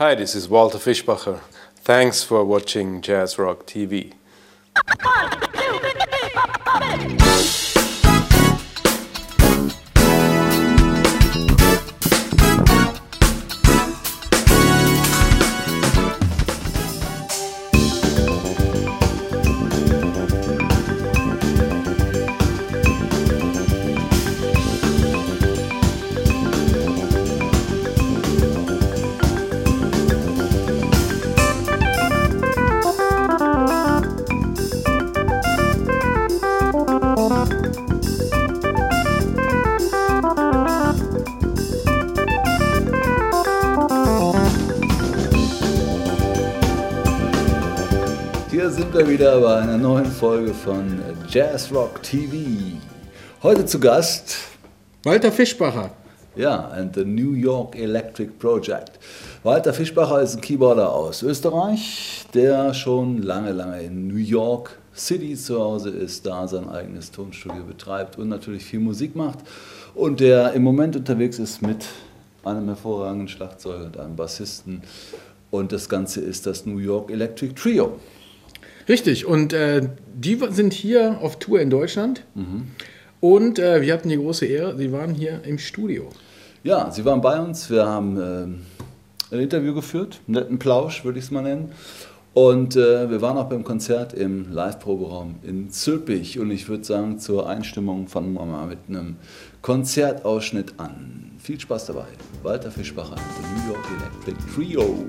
Hi, this is Walter Fischbacher. Thanks for watching Jazz Rock TV. Hier sind wir wieder bei einer neuen Folge von Jazz Rock TV. Heute zu Gast, Walter Fischbacher. ja, and the New York Electric Project. Walter Fischbacher ist ein Keyboarder aus Österreich, der schon lange, lange in New York City zu Hause ist, da sein eigenes Tonstudio betreibt und natürlich viel Musik macht. Und der im Moment unterwegs ist mit einem hervorragenden Schlagzeuger und einem Bassisten. Und das Ganze ist das New York Electric Trio. Richtig, und äh, die sind hier auf Tour in Deutschland. Und äh, wir hatten die große Ehre, sie waren hier im Studio. Ja, Sie waren bei uns. Wir haben ähm, ein Interview geführt, einen netten Plausch, würde ich es mal nennen. Und äh, wir waren auch beim Konzert im Live-Proberaum in Zülpich. Und ich würde sagen, zur Einstimmung fangen wir mal mit einem Konzertausschnitt an. Viel Spaß dabei. Walter Fischbacher, The New York Electric Trio.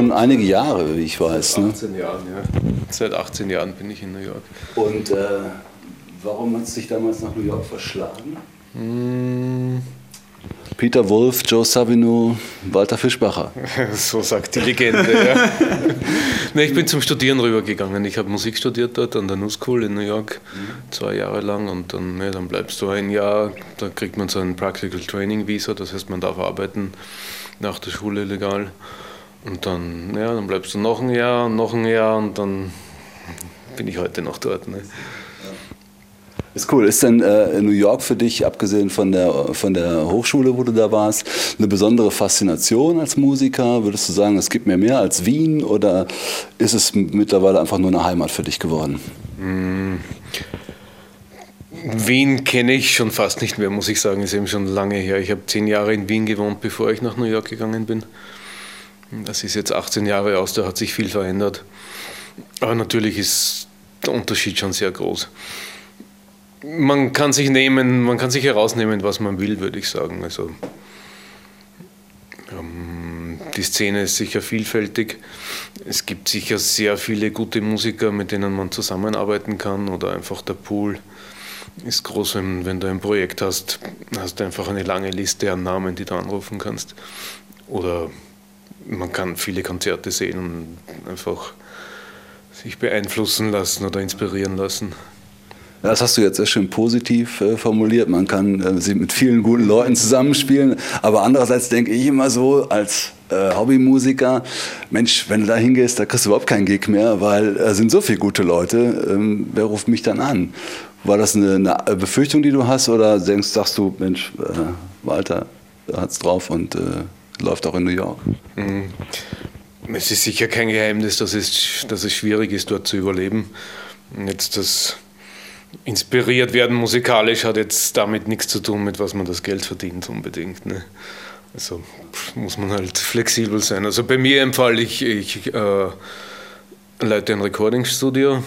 Schon einige Jahre, wie ich weiß. Ne? 18 Jahren, ja. Seit 18 Jahren bin ich in New York. Und äh, warum hat es dich damals nach New York verschlagen? Peter Wolf, Joe Savino, Walter Fischbacher. So sagt die Legende. ja. nee, ich bin zum Studieren rübergegangen. Ich habe Musik studiert dort an der New School in New York, zwei Jahre lang. Und dann, ja, dann bleibst du ein Jahr, da kriegt man so ein Practical Training Visa, das heißt, man darf arbeiten nach der Schule legal. Und dann, ja, dann bleibst du noch ein Jahr und noch ein Jahr und dann bin ich heute noch dort. Ne? Ist cool. Ist denn äh, New York für dich, abgesehen von der, von der Hochschule, wo du da warst, eine besondere Faszination als Musiker? Würdest du sagen, es gibt mir mehr als Wien oder ist es mittlerweile einfach nur eine Heimat für dich geworden? Wien kenne ich schon fast nicht mehr, muss ich sagen, ist eben schon lange her. Ich habe zehn Jahre in Wien gewohnt, bevor ich nach New York gegangen bin. Das ist jetzt 18 Jahre aus, da hat sich viel verändert. Aber natürlich ist der Unterschied schon sehr groß. Man kann sich nehmen, man kann sich herausnehmen, was man will, würde ich sagen. Also, ähm, die Szene ist sicher vielfältig. Es gibt sicher sehr viele gute Musiker, mit denen man zusammenarbeiten kann oder einfach der Pool ist groß, wenn, wenn du ein Projekt hast, hast du einfach eine lange Liste an Namen, die du anrufen kannst. Oder man kann viele Konzerte sehen und einfach sich beeinflussen lassen oder inspirieren lassen. Das hast du jetzt sehr schön positiv äh, formuliert. Man kann äh, sie mit vielen guten Leuten zusammenspielen. Aber andererseits denke ich immer so, als äh, Hobbymusiker, Mensch, wenn du da hingehst, da kriegst du überhaupt keinen Gig mehr, weil es sind so viele gute Leute. Ähm, wer ruft mich dann an? War das eine, eine Befürchtung, die du hast? Oder denkst, sagst du, Mensch, äh, Walter hat's drauf und äh, läuft auch in New York? Es ist sicher kein Geheimnis, dass es, dass es schwierig ist, dort zu überleben. Jetzt das, inspiriert werden musikalisch hat jetzt damit nichts zu tun, mit was man das Geld verdient unbedingt. Ne? Also muss man halt flexibel sein. Also bei mir im Fall, ich, ich äh, leite ein Recording-Studio.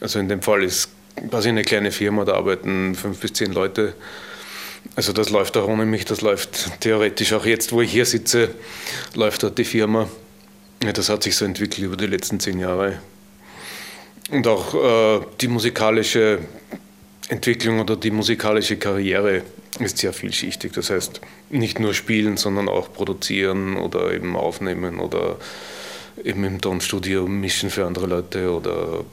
Also in dem Fall ist quasi eine kleine Firma, da arbeiten fünf bis zehn Leute. Also das läuft auch ohne mich, das läuft theoretisch auch jetzt, wo ich hier sitze, läuft dort die Firma. Das hat sich so entwickelt über die letzten zehn Jahre. Und auch äh, die musikalische Entwicklung oder die musikalische Karriere ist sehr vielschichtig. Das heißt, nicht nur spielen, sondern auch produzieren oder eben aufnehmen oder eben im Tonstudio mischen für andere Leute oder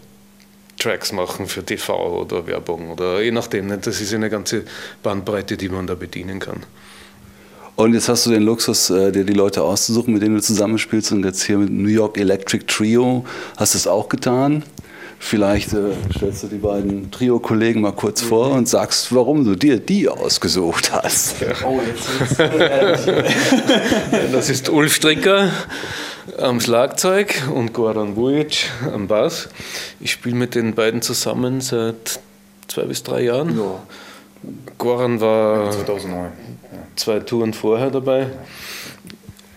Tracks machen für TV oder Werbung oder je nachdem. Ne? Das ist eine ganze Bandbreite, die man da bedienen kann. Und jetzt hast du den Luxus, äh, dir die Leute auszusuchen, mit denen du zusammenspielst. Und jetzt hier mit New York Electric Trio hast du es auch getan. Vielleicht äh, stellst du die beiden Trio-Kollegen mal kurz vor und sagst, warum du dir die ausgesucht hast. Ja. Oh, jetzt das ist Ulf Stricker am Schlagzeug und Goran Vujic am Bass. Ich spiele mit den beiden zusammen seit zwei bis drei Jahren. Ja. Goran war 2009. zwei Touren vorher dabei.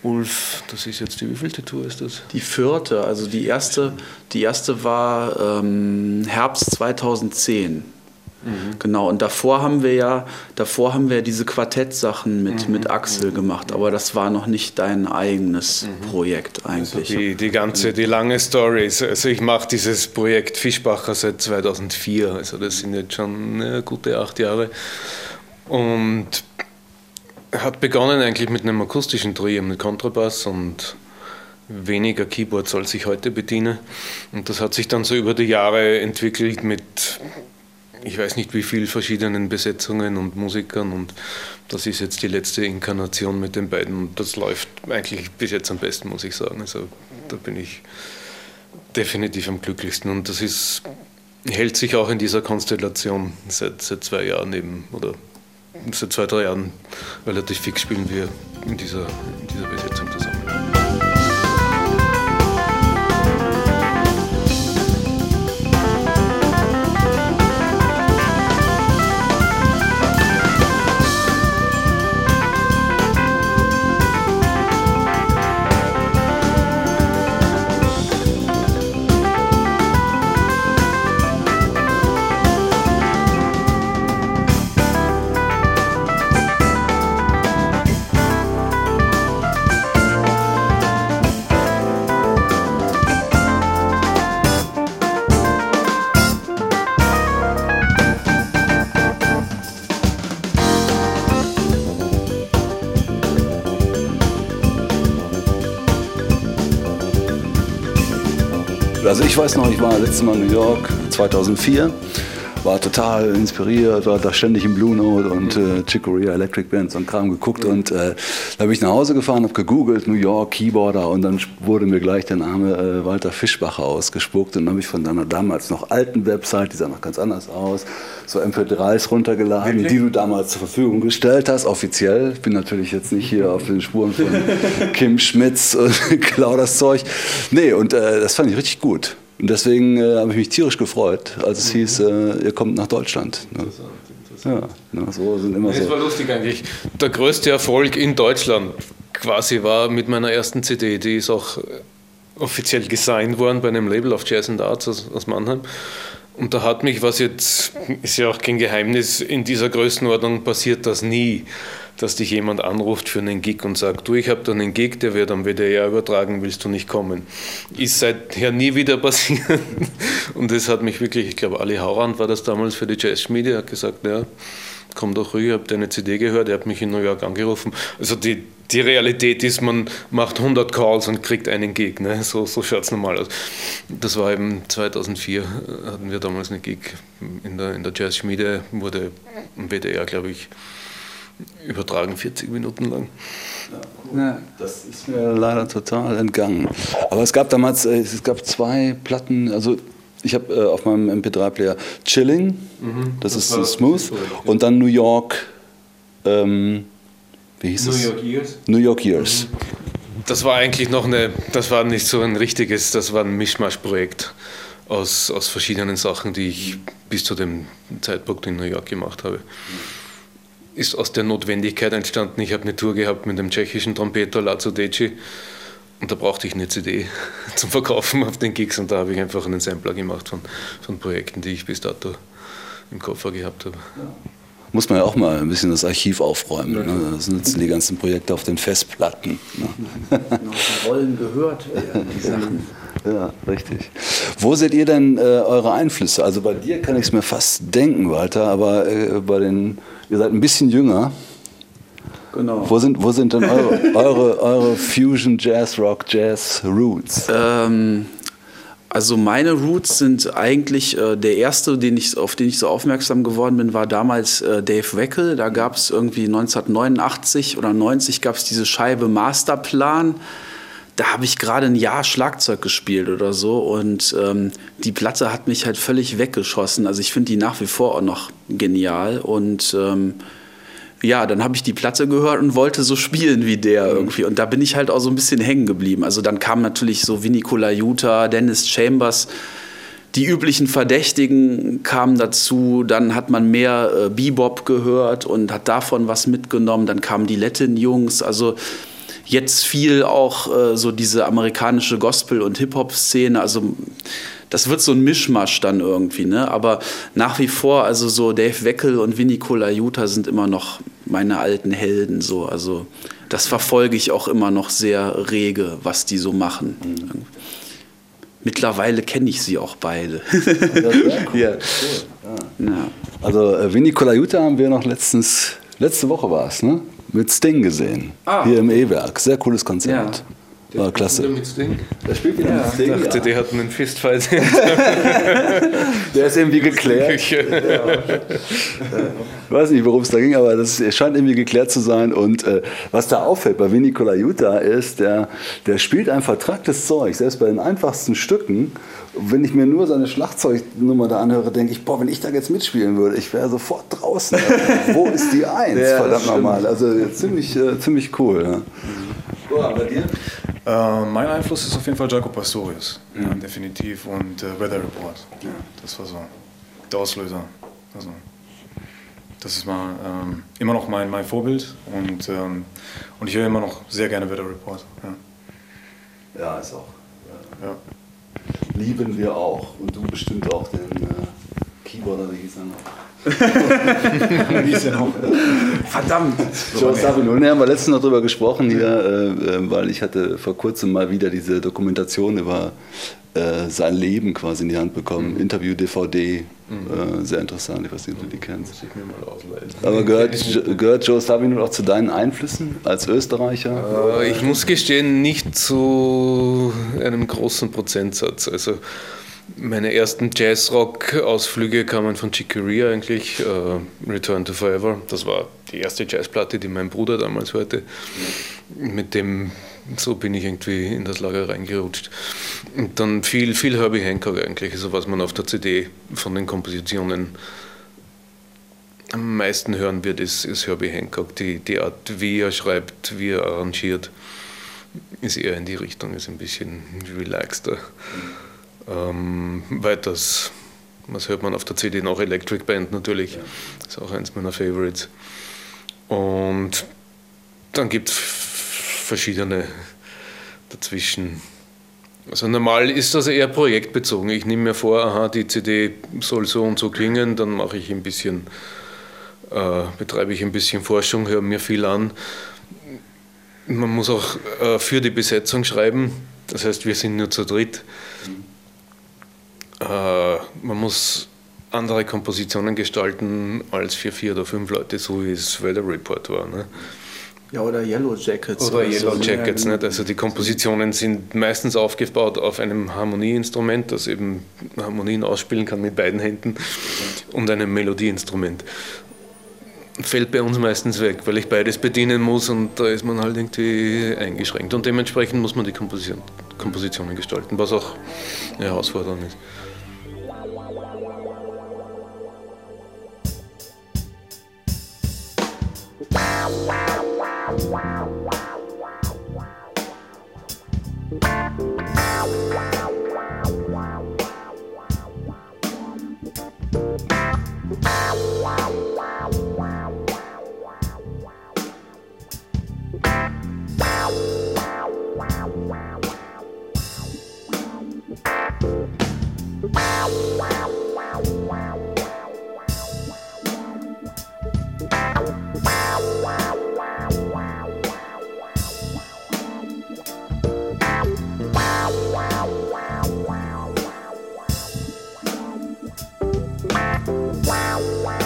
Ulf, das ist jetzt die wievielte Tour ist das? Die vierte, also die erste, die erste war ähm, Herbst 2010. Mhm. Genau, und davor haben wir ja, davor haben wir diese Quartettsachen mit, mhm. mit Axel mhm. gemacht, aber das war noch nicht dein eigenes mhm. Projekt eigentlich. Also die, die ganze, die lange Story, also ich mache dieses Projekt Fischbacher seit 2004, also das sind jetzt schon eine gute acht Jahre und hat begonnen eigentlich mit einem akustischen Trio mit Kontrabass und weniger Keyboards, als ich heute bediene. Und das hat sich dann so über die Jahre entwickelt mit, ich weiß nicht wie vielen verschiedenen Besetzungen und Musikern. Und das ist jetzt die letzte Inkarnation mit den beiden. Und das läuft eigentlich bis jetzt am besten, muss ich sagen. Also da bin ich definitiv am glücklichsten. Und das ist, hält sich auch in dieser Konstellation seit, seit zwei Jahren eben oder seit zwei, drei Jahren relativ fix spielen wir in dieser, in dieser Besetzung zusammen. Ich weiß noch, ich war letztes Mal in New York 2004 war total inspiriert, war da ständig im Blue Note und äh, Chicoria Electric Band so ein Kram geguckt und äh, da bin ich nach Hause gefahren, habe gegoogelt, New York, Keyboarder und dann wurde mir gleich der Name äh, Walter Fischbacher ausgespuckt und dann habe ich von deiner damals noch alten Website, die sah noch ganz anders aus, so MP3s runtergeladen, Wirklich? die du damals zur Verfügung gestellt hast, offiziell. Ich bin natürlich jetzt nicht hier auf den Spuren von Kim Schmitz und klau das Zeug. Nee, und äh, das fand ich richtig gut. Und deswegen äh, habe ich mich tierisch gefreut, als es mhm. hieß, äh, ihr kommt nach Deutschland. Ne? Ja, na, so sind immer das so. war lustig eigentlich. Der größte Erfolg in Deutschland quasi war mit meiner ersten CD, die ist auch äh, offiziell gesigned worden bei einem Label auf Jazz and Arts aus, aus Mannheim. Und da hat mich, was jetzt ist ja auch kein Geheimnis, in dieser Größenordnung passiert das nie dass dich jemand anruft für einen Gig und sagt, du, ich habe da einen Gig, der wird am WDR übertragen, willst du nicht kommen? Ist seither nie wieder passiert. Und das hat mich wirklich, ich glaube, Ali Haurand war das damals für die Jazzschmiede, hat gesagt, ja, komm doch rüber, ich habe deine CD gehört, er hat mich in New York angerufen. Also die, die Realität ist, man macht 100 Calls und kriegt einen Gig. Ne? So, so schaut es normal aus. Das war eben 2004, hatten wir damals einen Gig in der, in der Jazzschmiede, wurde im WDR, glaube ich, übertragen, 40 Minuten lang. Ja, das ist mir leider total entgangen. Aber es gab damals, äh, es gab zwei Platten, also ich habe äh, auf meinem MP3-Player Chilling, mhm, das, das, ist Smooth, und dann New York, ähm, wie hieß New es? York Years. New York Years. Mhm. Das war eigentlich noch eine, das war nicht so ein richtiges, das war ein Mischmasch-Projekt aus, aus verschiedenen Sachen, die ich bis zu dem Zeitpunkt in New York gemacht habe. Ist aus der Notwendigkeit entstanden. Ich habe eine Tour gehabt mit dem tschechischen Trompeter Lazo Deci und da brauchte ich eine CD zum Verkaufen auf den Gigs und da habe ich einfach einen Sampler gemacht von, von Projekten, die ich bis dato im Koffer gehabt habe. Muss man ja auch mal ein bisschen das Archiv aufräumen. Ne? Das nutzen die ganzen Projekte auf den Festplatten. Ne? Noch die Rollen gehört werden, die Sachen. Ja, richtig. Wo seht ihr denn äh, eure Einflüsse? Also bei dir kann ich es mir fast denken, Walter, aber äh, bei den, ihr seid ein bisschen jünger. Genau. Wo sind, wo sind denn eure, eure, eure Fusion, Jazz, Rock, Jazz Roots? Ähm, also meine Roots sind eigentlich äh, der erste, den ich, auf den ich so aufmerksam geworden bin, war damals äh, Dave Weckel. Da gab es irgendwie 1989 oder 90 gab es diese Scheibe Masterplan. Da habe ich gerade ein Jahr Schlagzeug gespielt oder so und ähm, die Platte hat mich halt völlig weggeschossen. Also ich finde die nach wie vor auch noch genial und ähm, ja, dann habe ich die Platte gehört und wollte so spielen wie der Mhm. irgendwie. Und da bin ich halt auch so ein bisschen hängen geblieben. Also dann kamen natürlich so Vinny Colaiuta, Dennis Chambers, die üblichen Verdächtigen kamen dazu. Dann hat man mehr äh, Bebop gehört und hat davon was mitgenommen. Dann kamen die Latin-Jungs. Also jetzt viel auch äh, so diese amerikanische Gospel- und Hip-Hop-Szene. Also das wird so ein Mischmasch dann irgendwie, ne? Aber nach wie vor, also so Dave Weckel und Vinny Colaiuta sind immer noch meine alten Helden so. Also das verfolge ich auch immer noch sehr rege, was die so machen. Mittlerweile kenne ich sie auch beide. ja. Ja. Also äh, Vinny Colaiuta haben wir noch letztens, letzte Woche war es, ne? Mit Sting gesehen. Ah. Hier im E-Werk. Sehr cooles Konzert. War klasse. Mit Sting? Der spielt wieder mit Ich Sting. dachte, Ja. die hatten einen Fistfight Der ist irgendwie geklärt. Ich weiß nicht, worum es da ging, aber das scheint irgendwie geklärt zu sein. Und äh, was da auffällt bei Vinny Colaiuta ist, der, der spielt ein vertracktes Zeug, selbst bei den einfachsten Stücken. Wenn ich mir nur seine Schlagzeugnummer da anhöre, denke ich, boah, wenn ich da jetzt mitspielen würde, ich wäre sofort draußen. Also, wo ist die Eins? Ja, Verdammt nochmal. Also ziemlich, äh, ziemlich cool. Ja. Ja, bei dir? Äh, mein Einfluss ist auf jeden Fall Jaco Pastorius, ja, definitiv. Und äh, Weather Report. Das war so der Auslöser. Also, das ist mal ähm, immer noch mein, mein Vorbild und, ähm, und ich höre immer noch sehr gerne Weather Report. Ja. Ja, ist auch. Ja. Lieben wir auch. Und du bestimmt auch den äh, Keyboarder, wie hieß er noch? Wie? Verdammt! Joe Savino, ne, haben wir letztens noch drüber gesprochen hier, äh, äh, weil ich hatte vor kurzem mal wieder diese Dokumentation über äh, sein Leben quasi in die Hand bekommen. Interview-DVD, äh, sehr interessant, ich weiß nicht, ob du die kennst. Ich mir mal ausleihen. Aber gehört, gehört Joe Savino auch zu deinen Einflüssen als Österreicher? Äh, Ich muss gestehen, nicht zu einem großen Prozentsatz. Also meine ersten Jazzrock-Ausflüge kamen von Chick Corea eigentlich, äh, Return to Forever. Das war die erste Jazzplatte, die mein Bruder damals hörte. Mit dem, so bin ich irgendwie in das Lager reingerutscht. Und dann viel, viel Herbie Hancock eigentlich, also was man auf der CD von den Kompositionen am meisten hören wird, ist, ist Herbie Hancock. Die, die Art, wie er schreibt, wie er arrangiert, ist eher in die Richtung, ist ein bisschen relaxter. Ähm, weiters, was hört man auf der CD noch? Electric Band natürlich, ist auch eins meiner Favorites. Und dann gibt es verschiedene dazwischen. Also normal ist das eher projektbezogen. Ich nehme mir vor, aha, die CD soll so und so klingen, dann mache ich ein bisschen, äh, betreibe ich ein bisschen Forschung, höre mir viel an. Man muss auch äh, für die Besetzung schreiben, das heißt, wir sind nur zu dritt. Äh, man muss andere Kompositionen gestalten als für vier oder fünf Leute, so wie es Weather Report war. Ne? Ja, oder Yellow Jackets. Oder so. Yellow Jackets. Ja, Nicht? Also die Kompositionen sind meistens aufgebaut auf einem Harmonieinstrument, das eben Harmonien ausspielen kann mit beiden Händen und einem Melodieinstrument. Fällt bei uns meistens weg, weil ich beides bedienen muss und da ist man halt irgendwie eingeschränkt. Und dementsprechend muss man die Komposition, Kompositionen gestalten, was auch eine Herausforderung ist. Wow.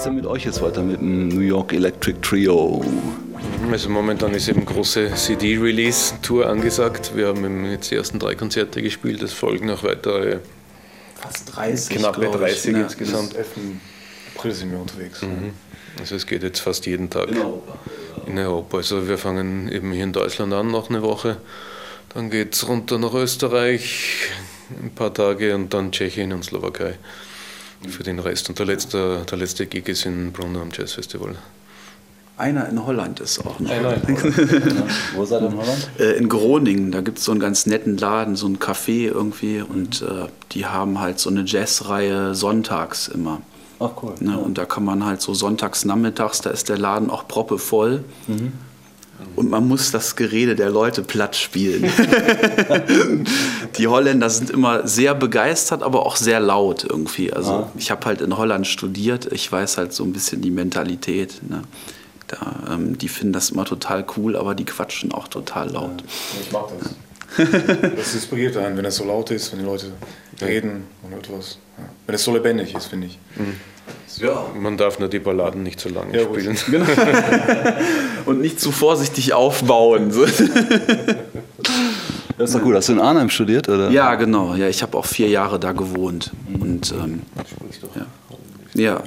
Es denn mit euch jetzt weiter mit dem New York Electric Trio? Also momentan ist eben große CD-Release-Tour angesagt. Wir haben jetzt die ersten drei Konzerte gespielt. Es folgen noch weitere Fast 30. knappe glaub ich, 30 ne? insgesamt. April sind wir unterwegs. Also es geht jetzt fast jeden Tag Europa. in Europa. Also wir fangen eben hier in Deutschland an, noch eine Woche. Dann geht es runter nach Österreich, ein paar Tage und dann Tschechien und Slowakei für den Rest. Und der letzte, der letzte Gig ist in Brunner am Jazz Festival. Einer in Holland ist auch noch. Wo seid ihr in Holland? Äh, in Groningen, da gibt es so einen ganz netten Laden, so ein Café irgendwie und äh, die haben halt so eine Jazzreihe sonntags immer. Ach cool. Ne? Und da kann man halt so sonntags nachmittags, da ist der Laden auch proppevoll. Und man muss das Gerede der Leute platt spielen. die Holländer sind immer sehr begeistert, aber auch sehr laut irgendwie. Also Ah. ich habe halt in Holland studiert, ich weiß halt so ein bisschen die Mentalität. Ne? Da, ähm, die finden das immer total cool, aber die quatschen auch total laut. Ich mag das. Das inspiriert einen, wenn es so laut ist, wenn die Leute reden und etwas. Ja. Wenn es so lebendig ist, finde ich. Ja. Man darf nur die Balladen nicht so lange Ja, spielen. Und nicht zu vorsichtig aufbauen. Das ist doch gut. Hast du in Arnhem studiert? Oder? Ja, genau. Ja, ich habe auch vier Jahre da gewohnt. Und ähm, ja. ja.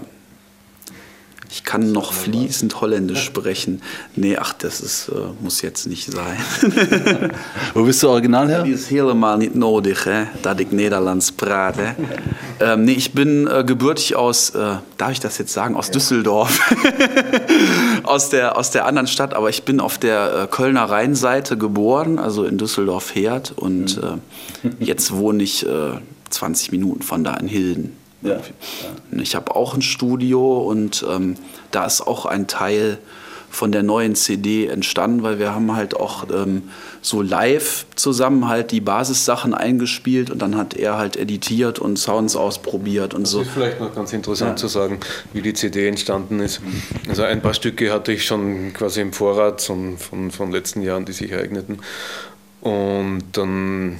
Ich kann noch fließend Holländisch sprechen. Nee, ach, das ist, äh, muss jetzt nicht sein. Wo bist du original her? Die ist helemaal nicht nodig, hè, dat ik Nederlands praat. Hè. Ähm, nee, ich bin äh, gebürtig aus, äh, darf ich das jetzt sagen, aus Düsseldorf. aus, der, aus der anderen Stadt, aber ich bin auf der äh, Kölner Rheinseite geboren, also in Düsseldorf-Herd. Und äh, jetzt wohne ich äh, 20 Minuten von da in Hilden. Ja. Ich habe auch ein Studio und ähm, da ist auch ein Teil von der neuen CD entstanden, weil wir haben halt auch ähm, so live zusammen halt die Basissachen eingespielt und dann hat er halt editiert und Sounds ausprobiert und Das so. ist vielleicht noch ganz interessant Ja. zu sagen, wie die CD entstanden ist. Also ein paar Stücke hatte ich schon quasi im Vorrat von, von, von letzten Jahren, die sich ereigneten. Und dann,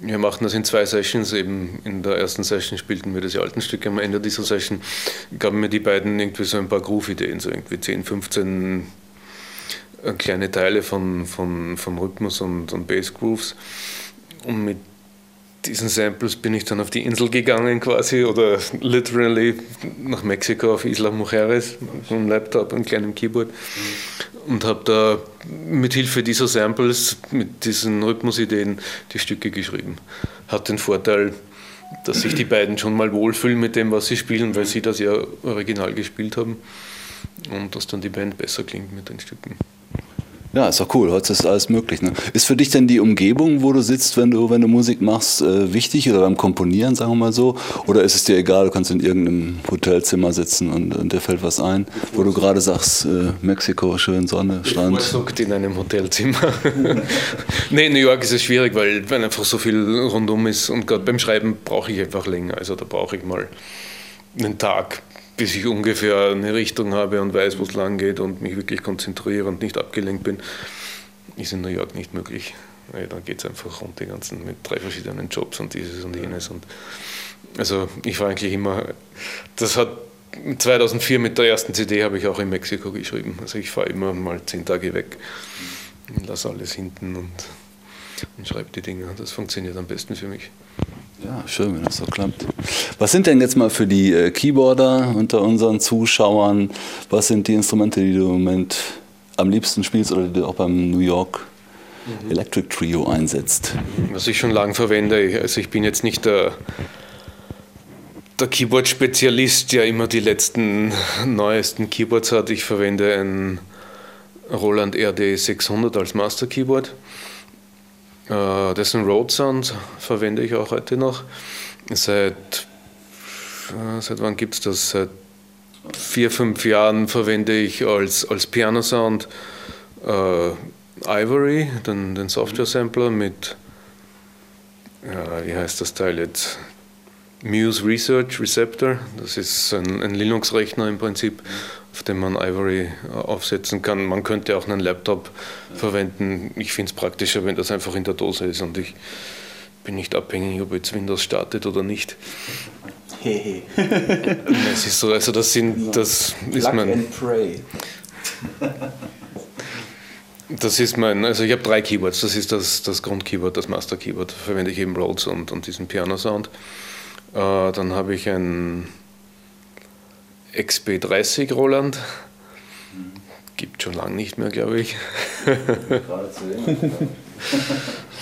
wir machten das in zwei Sessions. Eben in der ersten Session spielten wir diese alten Stücke. Am Ende dieser Session gaben mir die beiden irgendwie so ein paar Groove-Ideen, so irgendwie 10, 15 äh, kleine Teile von, von, von Rhythmus und, und Bass-Grooves. Und mit diesen Samples bin ich dann auf die Insel gegangen quasi oder literally nach Mexiko auf Isla Mujeres mit einem Laptop und kleinem Keyboard und habe da mit Hilfe dieser Samples, mit diesen Rhythmusideen die Stücke geschrieben. Hat den Vorteil, dass sich die beiden schon mal wohlfühlen mit dem, was sie spielen, weil sie das ja original gespielt haben und dass dann die Band besser klingt mit den Stücken. Ja, ist doch cool. Heute ist alles möglich. Ne? Ist für dich denn die Umgebung, wo du sitzt, wenn du, wenn du Musik machst, äh, wichtig oder beim Komponieren, sagen wir mal so? Oder ist es dir egal, du kannst in irgendeinem Hotelzimmer sitzen und, und dir fällt was ein, wo du gerade sagst, äh, Mexiko, schön Sonne, Strand. Bevorzugt in einem Hotelzimmer. nee, in New York ist es schwierig, weil, weil einfach so viel rundum ist und gerade beim Schreiben brauche ich einfach länger. Also da brauche ich mal einen Tag, bis ich ungefähr eine Richtung habe und weiß, wo es lang geht und mich wirklich konzentriere und nicht abgelenkt bin. Ist in New York nicht möglich. Weil dann geht es einfach rund die ganzen mit drei verschiedenen Jobs und dieses und jenes. Und also ich war eigentlich immer, das hat 2004 mit der ersten CD habe ich auch in Mexiko geschrieben. Also ich fahre immer mal zehn Tage weg und lasse alles hinten und, und schreibe die Dinge. Das funktioniert am besten für mich. Ja, schön, wenn das so klappt. Was sind denn jetzt mal für die äh, Keyboarder unter unseren Zuschauern, was sind die Instrumente, die du im Moment am liebsten spielst oder die du auch beim New York Electric Trio einsetzt? Was ich schon lange verwende, also ich bin jetzt nicht der, der Keyboard-Spezialist, der immer die letzten neuesten Keyboards hat. Ich verwende ein Roland RD 600 als Master Keyboard. Äh, dessen Rode Sound verwende ich auch heute noch. Seit, äh, seit wann gibt es das? Seit vier, fünf Jahren verwende ich als, als Piano-Sound äh, Ivory, den, den Software-Sampler mit, ja, wie heißt das Teil jetzt? Muse Research Receptor. Das ist ein, ein Linux-Rechner im Prinzip, auf dem man Ivory äh, aufsetzen kann. Man könnte auch einen Laptop verwenden. Ich finde es praktischer, wenn das einfach in der Dose ist und ich bin nicht abhängig, ob jetzt Windows startet oder nicht. Hehe. Es ist so, also das sind, das ist mein, and pray. das ist mein, also ich habe drei Keyboards. Das ist das, das Grundkeyboard, das Master Keyboard. Da verwende ich eben Rhodes und, und diesen Piano Sound. Äh, dann habe ich ein XB30 Roland. Gibt schon lange nicht mehr, glaube ich.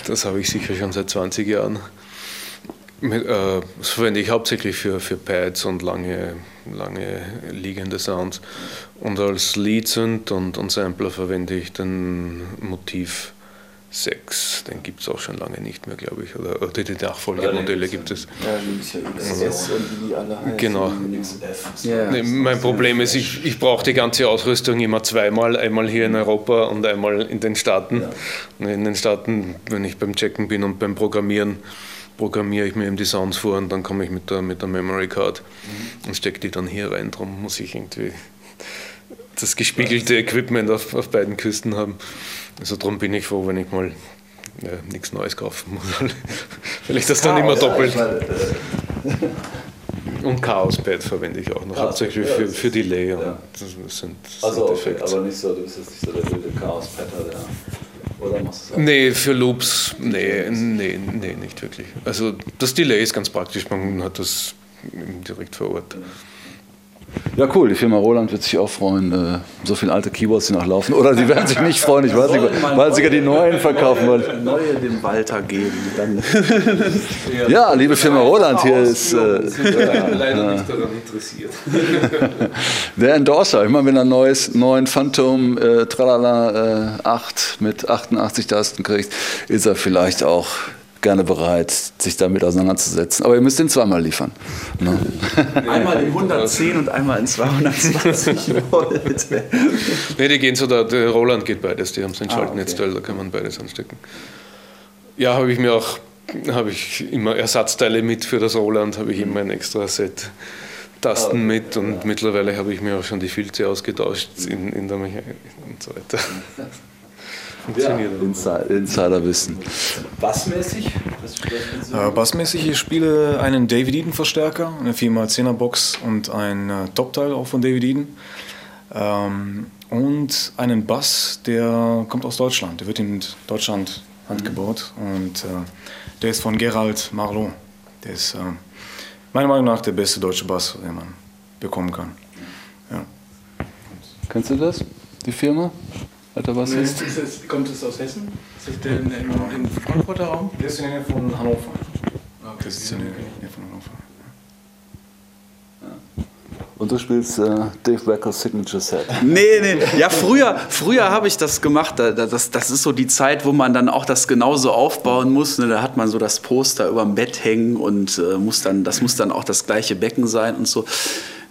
Das habe ich sicher schon seit 20 Jahren. Mit, äh, das verwende ich hauptsächlich für, für Pads und lange, lange liegende Sounds. Und als Leadsynth und, und Sampler verwende ich den Motiv 6. Den gibt es auch schon lange nicht mehr, glaube ich. Oder, oder die Nachfolgemodelle gibt es. Ja, XS und wie die alle heißen. Genau. Ja. Nee, mein Problem ist, ich, ich brauche die ganze Ausrüstung immer zweimal, einmal hier in Europa und einmal in den Staaten. Und In den Staaten, wenn ich beim Checken bin und beim Programmieren, programmiere ich mir eben die Sounds vor und dann komme ich mit der, mit der Memory Card und stecke die dann hier rein. Darum muss ich irgendwie das gespiegelte Equipment auf, auf beiden Küsten haben. Also darum bin ich froh, wenn ich mal ja, nichts Neues kaufen muss. Vielleicht das dann immer doppelt. Und Chaos-Pad verwende ich auch noch, hauptsächlich ja, für, für Delay. ja. Und das sind Also, okay, aber nicht so, du bist jetzt nicht so der wilde Chaos-Patter. Oder machst du? Nee, für Loops, nee, nee, nee, nicht wirklich. Also das Delay ist ganz praktisch, man hat das direkt vor Ort. Ja, cool. Die Firma Roland wird sich auch freuen, äh, so viele alte Keyboards, die noch laufen. Oder sie werden sich nicht freuen, ich weiß nicht, weil sie ja die neuen verkaufen wollen. Neue dem Walter geben. Dann Ja, liebe Firma Roland, hier ist äh, leider nicht daran interessiert. der Endorser. Ich meine, wenn er ein neues, neuen Phantom äh, Tralala äh, 8 mit 88 Tasten kriegt, ist er vielleicht auch gerne bereit, sich damit auseinanderzusetzen. Aber ihr müsst ihn zweimal liefern. Ne? einmal in 110 und einmal in 220 Volt. Nee, die gehen so, der, der Roland geht beides, die haben so ein Ah, Schaltnetzteil, da kann man beides anstecken. Ja, habe ich mir auch, habe ich immer Ersatzteile mit für das Roland, habe ich immer ein extra Set Tasten Ah, mit und mittlerweile habe ich mir auch schon die Filze ausgetauscht in, in der Mechanik und so weiter. Funktioniert. Insider, Insiderwissen. Bassmäßig? Äh, bassmäßig, ich spiele einen David Eden Verstärker, eine 4x10er Box und ein äh, Topteil auch von David Eden. Ähm, und einen Bass, der kommt aus Deutschland. Der wird in Deutschland handgebaut und äh, der ist von Gerald Marlow. Der ist äh, meiner Meinung nach der beste deutsche Bass, den man bekommen kann. Ja. Kennst du das, die Firma? Alter, was ist? kommt es aus Hessen? Ist das der im, im, im Frankfurter Raum? Der ist in der Nähe von Hannover. Der ist in der Nähe von Hannover. Und du spielst äh, Dave Beckers Signature Set. Nee, nee. Ja, früher, früher habe ich das gemacht. Da- da- Das, das ist so die Zeit, wo man dann auch das genauso aufbauen muss. Ne? Da hat man so das Poster über dem Bett hängen und äh, muss dann, das muss dann auch das gleiche Becken sein und so.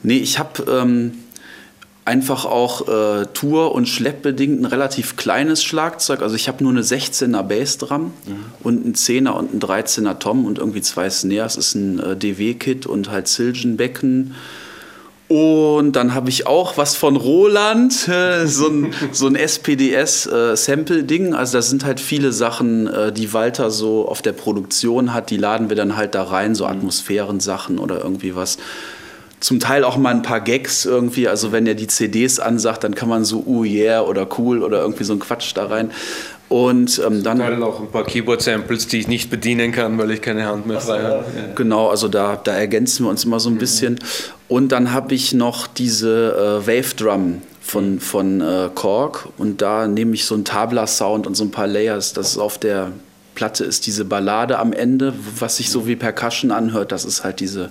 Nee, ich habe ähm, einfach auch äh, Tour- und Schleppbedingt ein relativ kleines Schlagzeug. Also ich habe nur eine 16er Bassdrum und einen 10er und einen 13er Tom und irgendwie zwei Snares. Das ist ein äh, DW-Kit und halt Silgenbecken. Und dann habe ich auch was von Roland, äh, so ein, so ein SPS-Sample-Ding. also da sind halt viele Sachen, äh, die Walter so auf der Produktion hat, die laden wir dann halt da rein, so Atmosphärensachen oder irgendwie was. Zum Teil auch mal ein paar Gags irgendwie, also wenn er die CDs ansagt, dann kann man so uh yeah oder cool oder irgendwie so ein Quatsch da rein. Und ähm, dann... Teil auch ein paar Keyboard-Samples, die ich nicht bedienen kann, weil ich keine Hand mehr frei habe. Genau, also da, da ergänzen wir uns immer so ein bisschen. Und dann habe ich noch diese äh, Wave Drum von, von äh, Korg und da nehme ich so einen Tabla-Sound und so ein paar Layers. Das ist auf der Platte ist diese Ballade am Ende, was sich so wie Percussion anhört. Das ist halt diese,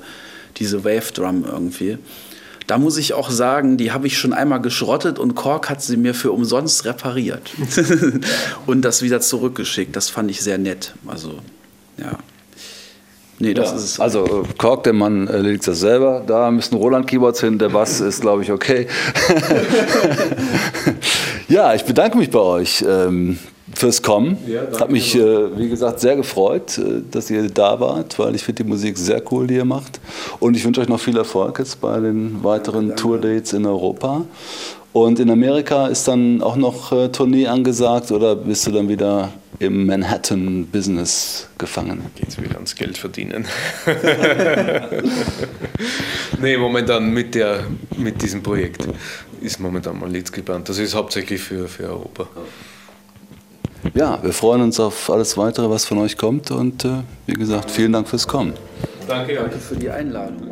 diese Wave Drum irgendwie. Da muss ich auch sagen, die habe ich schon einmal geschrottet und Korg hat sie mir für umsonst repariert und das wieder zurückgeschickt. Das fand ich sehr nett. Also, ja. Nee, das Ja, ist es. Also äh, Kork, der Mann erledigt das selber. Da müssen Roland-Keyboards hin. Der Bass ist, glaube ich, okay. ja, ich bedanke mich bei euch ähm, fürs Kommen. Hat mich, äh, wie gesagt, sehr gefreut, äh, dass ihr da wart, weil ich finde die Musik sehr cool, die ihr macht. Und ich wünsche euch noch viel Erfolg jetzt bei den weiteren Tourdates in Europa. Und in Amerika ist dann auch noch äh, Tournee angesagt oder bist du dann wieder im Manhattan-Business gefangen? Geht es wieder ans Geld verdienen. nee, momentan mit, der, mit diesem Projekt ist momentan mal nichts geplant. Das ist hauptsächlich für, für Europa. Ja, wir freuen uns auf alles weitere, was von euch kommt und äh, wie gesagt, vielen Dank fürs Kommen. Danke, danke für die Einladung.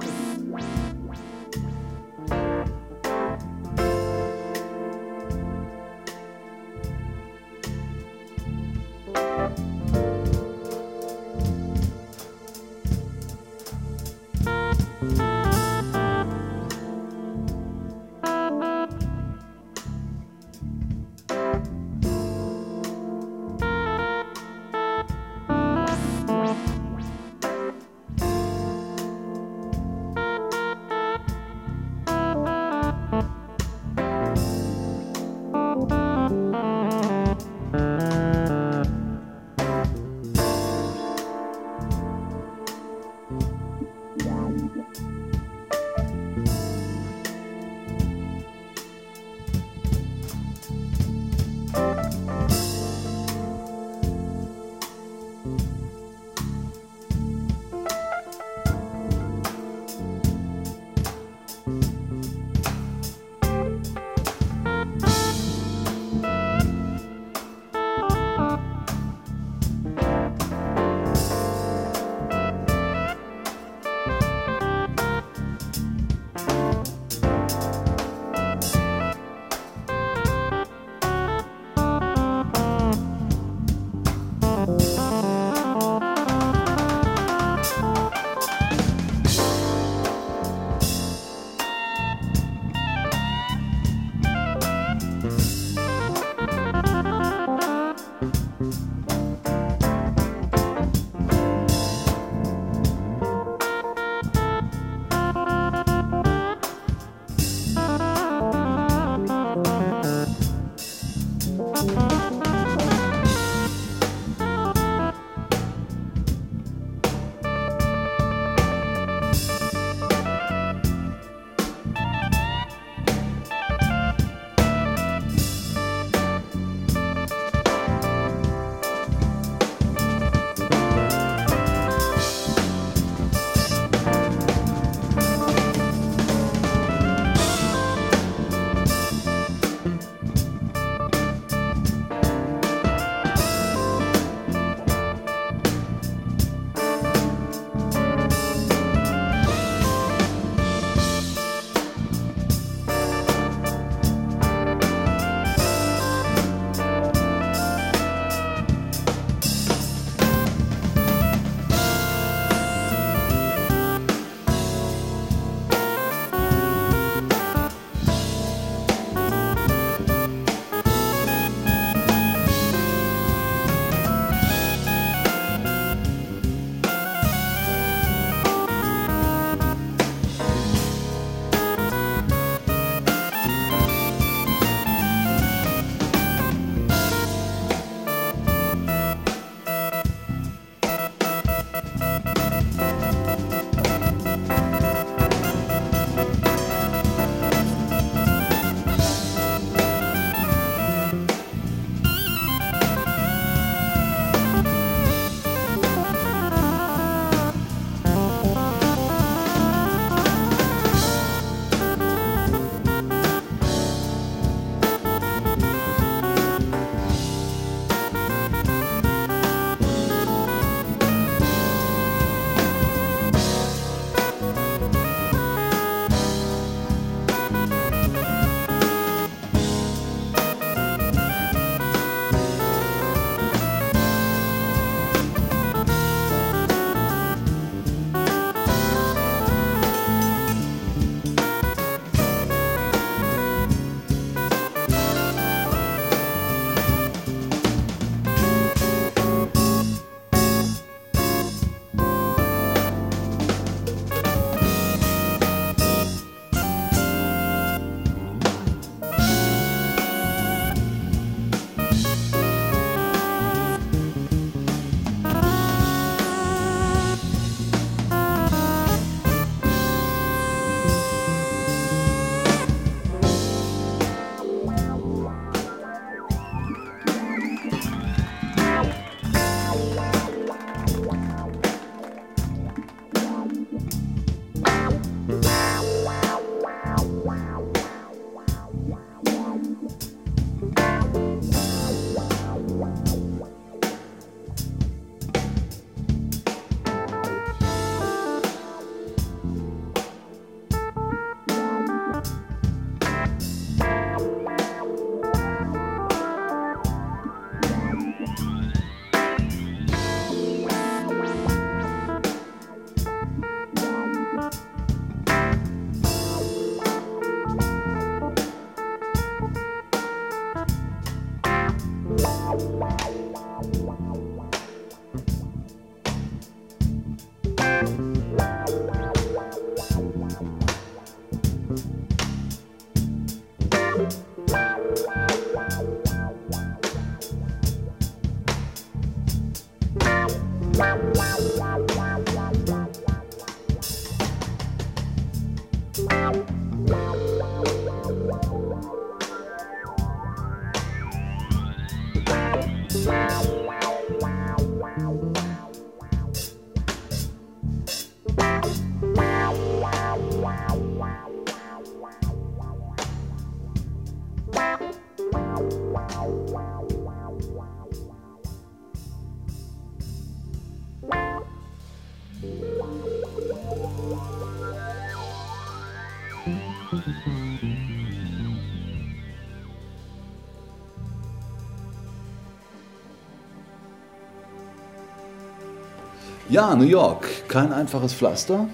Ja, New York, kein einfaches Pflaster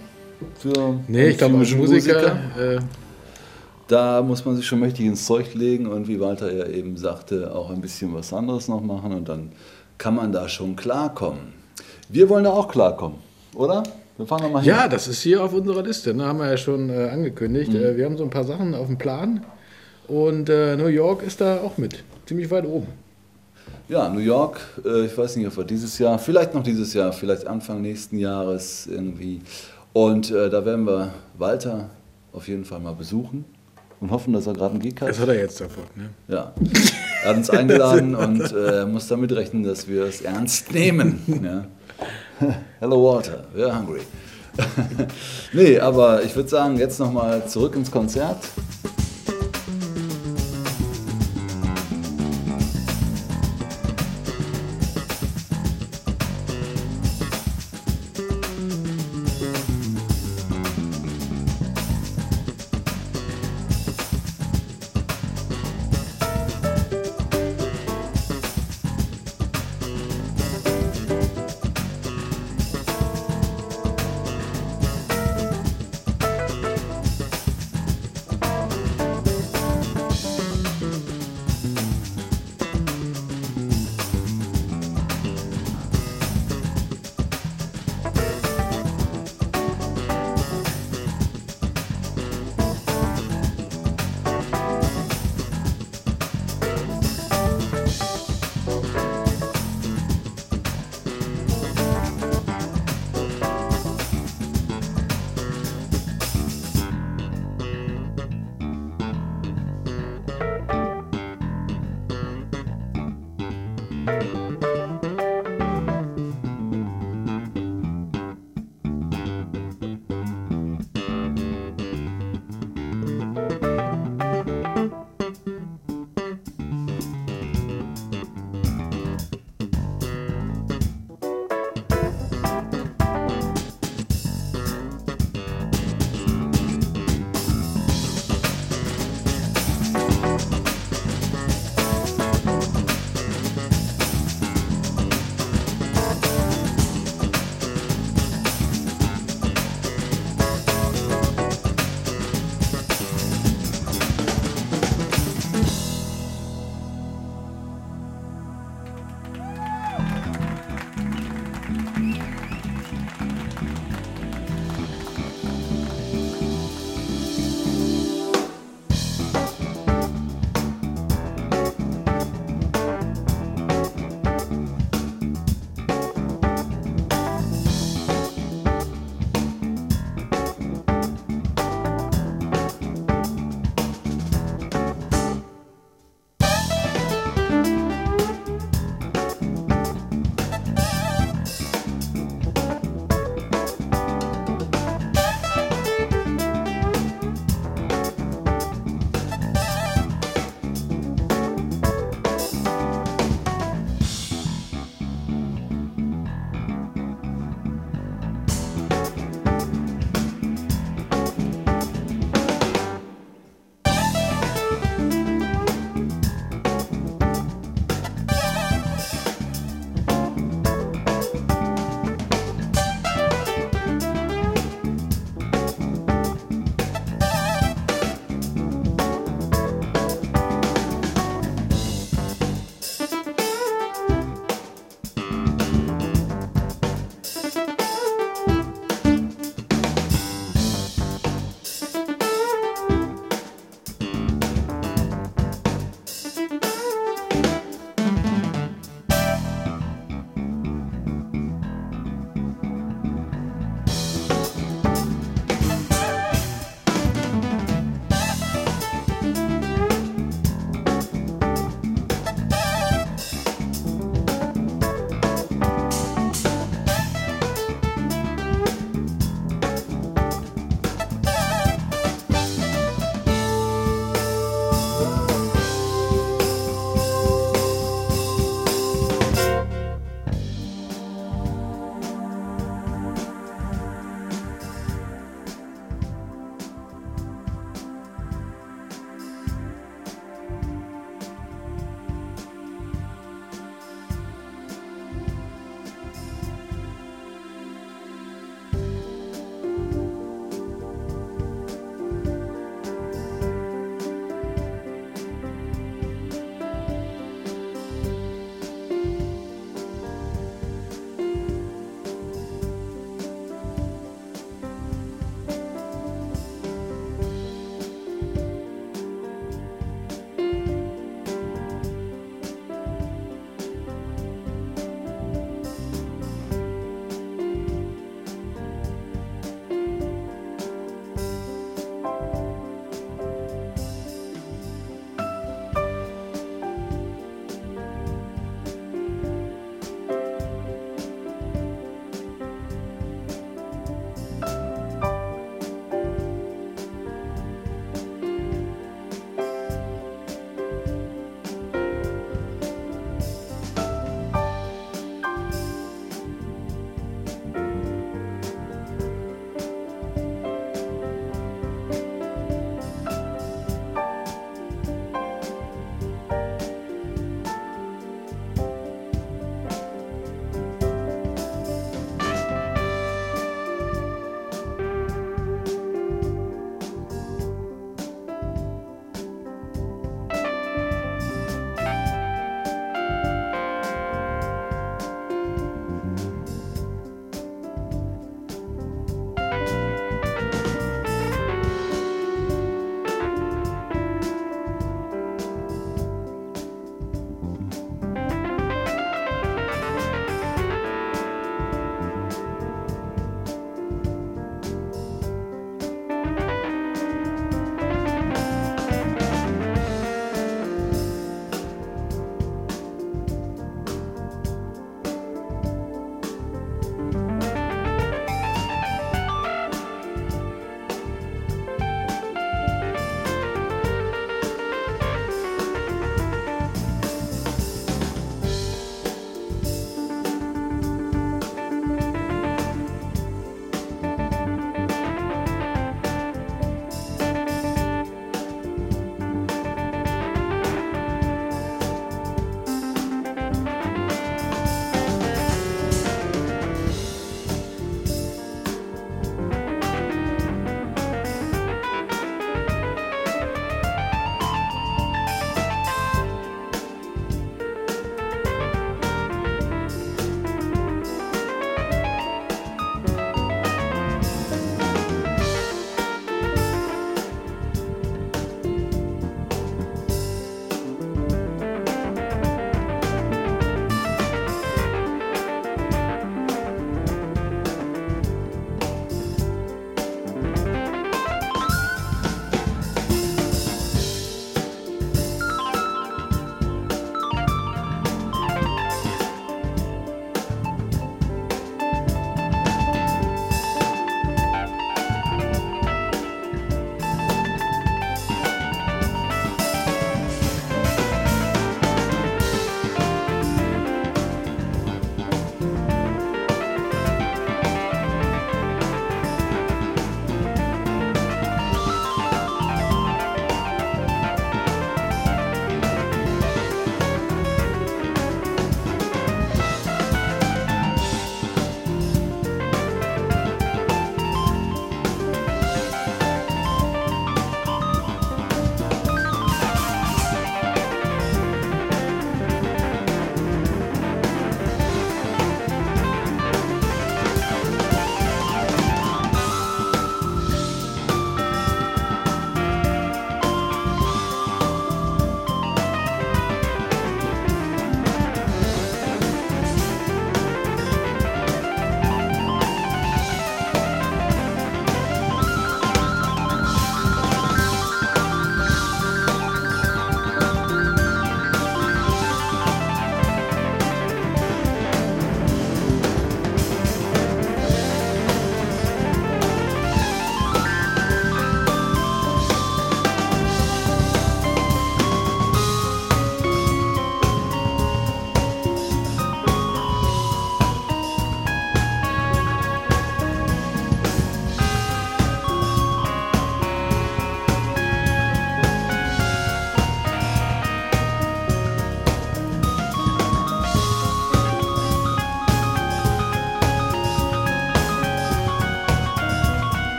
für Nee, ich glaube, Musiker. Musiker, äh, Da muss man sich schon mächtig ins Zeug legen und wie Walter ja eben sagte, auch ein bisschen was anderes noch machen und dann kann man da schon klarkommen. Wir wollen da auch klarkommen, oder? Wir fahren da mal hin. ja, das ist hier auf unserer Liste. Ne? Haben wir ja schon äh, angekündigt. Äh, wir haben so ein paar Sachen auf dem Plan. Und äh, New York ist da auch mit. Ziemlich weit oben. Ja, New York, äh, ich weiß nicht, ob wir dieses Jahr, vielleicht noch dieses Jahr, vielleicht Anfang nächsten Jahres irgendwie. Und äh, da werden wir Walter auf jeden Fall mal besuchen und hoffen, dass er gerade einen Gig hat. Das hat er jetzt davon. Ne? Ja. Er hat uns eingeladen und äh, muss damit rechnen, dass wir es ernst nehmen. Ja. Hello Walter, we're hungry. nee, aber ich würde sagen, jetzt nochmal zurück ins Konzert.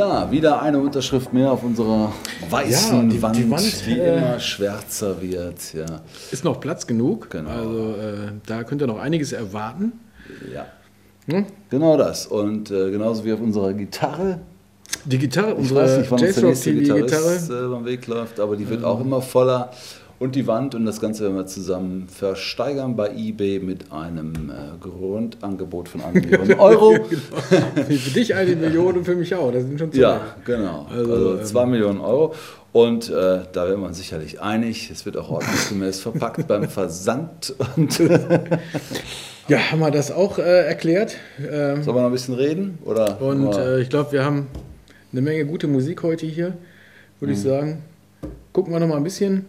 Ja, wieder eine Unterschrift mehr auf unserer weißen Ja, die- Wand, die Wand, die äh, immer schwärzer wird. Ja, Ist noch Platz genug. Genau. Also äh, da könnt ihr noch einiges erwarten. ja. Hm? genau das. Und äh, genauso wie auf unserer Gitarre. Die Gitarre, Ich unsere weiß nicht, wann uns der nächste Gitarrist Gitarre. äh, beim Weg läuft, aber die wird auch immer voller. Und die Wand und das Ganze werden wir zusammen versteigern bei eBay mit einem äh, Grundangebot von 1 Million Euro. für dich eine Million und für mich auch. Das sind schon zwei. Ja, genau. Also, Also, ähm, 2 Millionen Euro. Und äh, da werden wir uns sicherlich einig. Es wird auch ordnungsgemäß verpackt beim Versand. Ja, haben wir das auch äh, erklärt. Ähm, sollen wir noch ein bisschen reden? Oder und äh, ich glaube, wir haben eine Menge gute Musik heute hier, würde Mhm. ich sagen. Gucken wir noch mal ein bisschen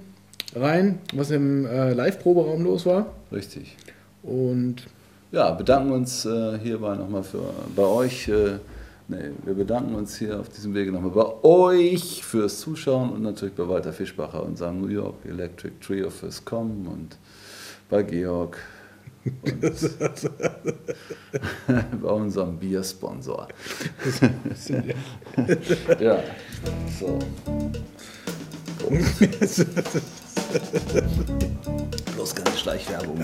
rein, was im äh, Live-Proberaum los war. richtig. Und Ja, bedanken uns äh, hierbei nochmal für bei euch. Äh, nee, wir bedanken uns hier auf diesem Wege nochmal bei euch fürs Zuschauen und natürlich bei Walter Fischbacher und seinem New York Electric Trio fürs Kommen und bei Georg bei unserem Biersponsor. ja, so. Bloß keine Schleichwerbung,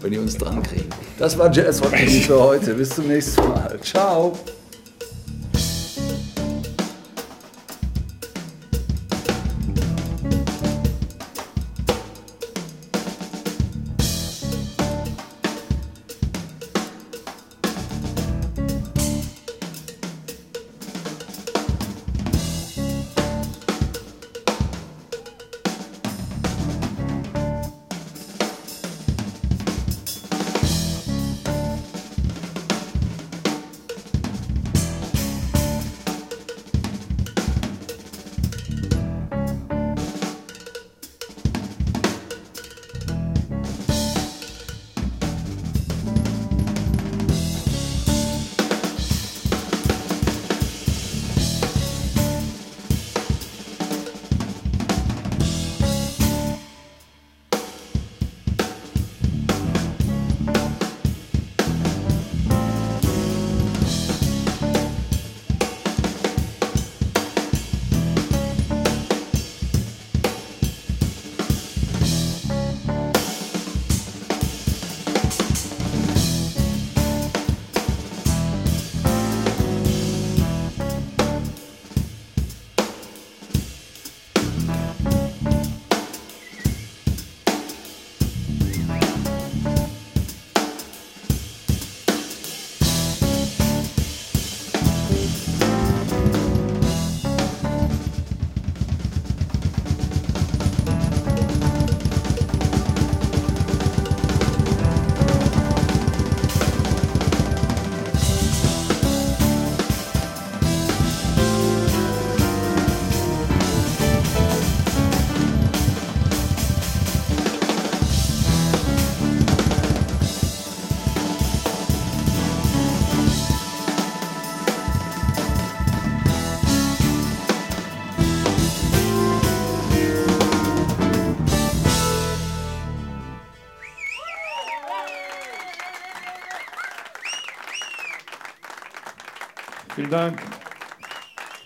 wenn ihr uns dran kriegen. Das war Jazz für heute. Bis zum nächsten Mal. Ciao.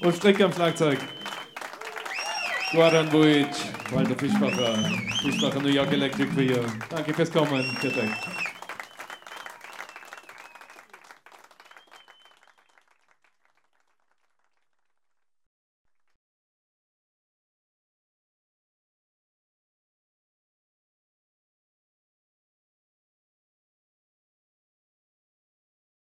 Ulf Strecke am Schlagzeug. Guaran Buic, Walter Fischbacher, Fischbacher New York Electric Trio. Danke fürs Kommen. Vielen.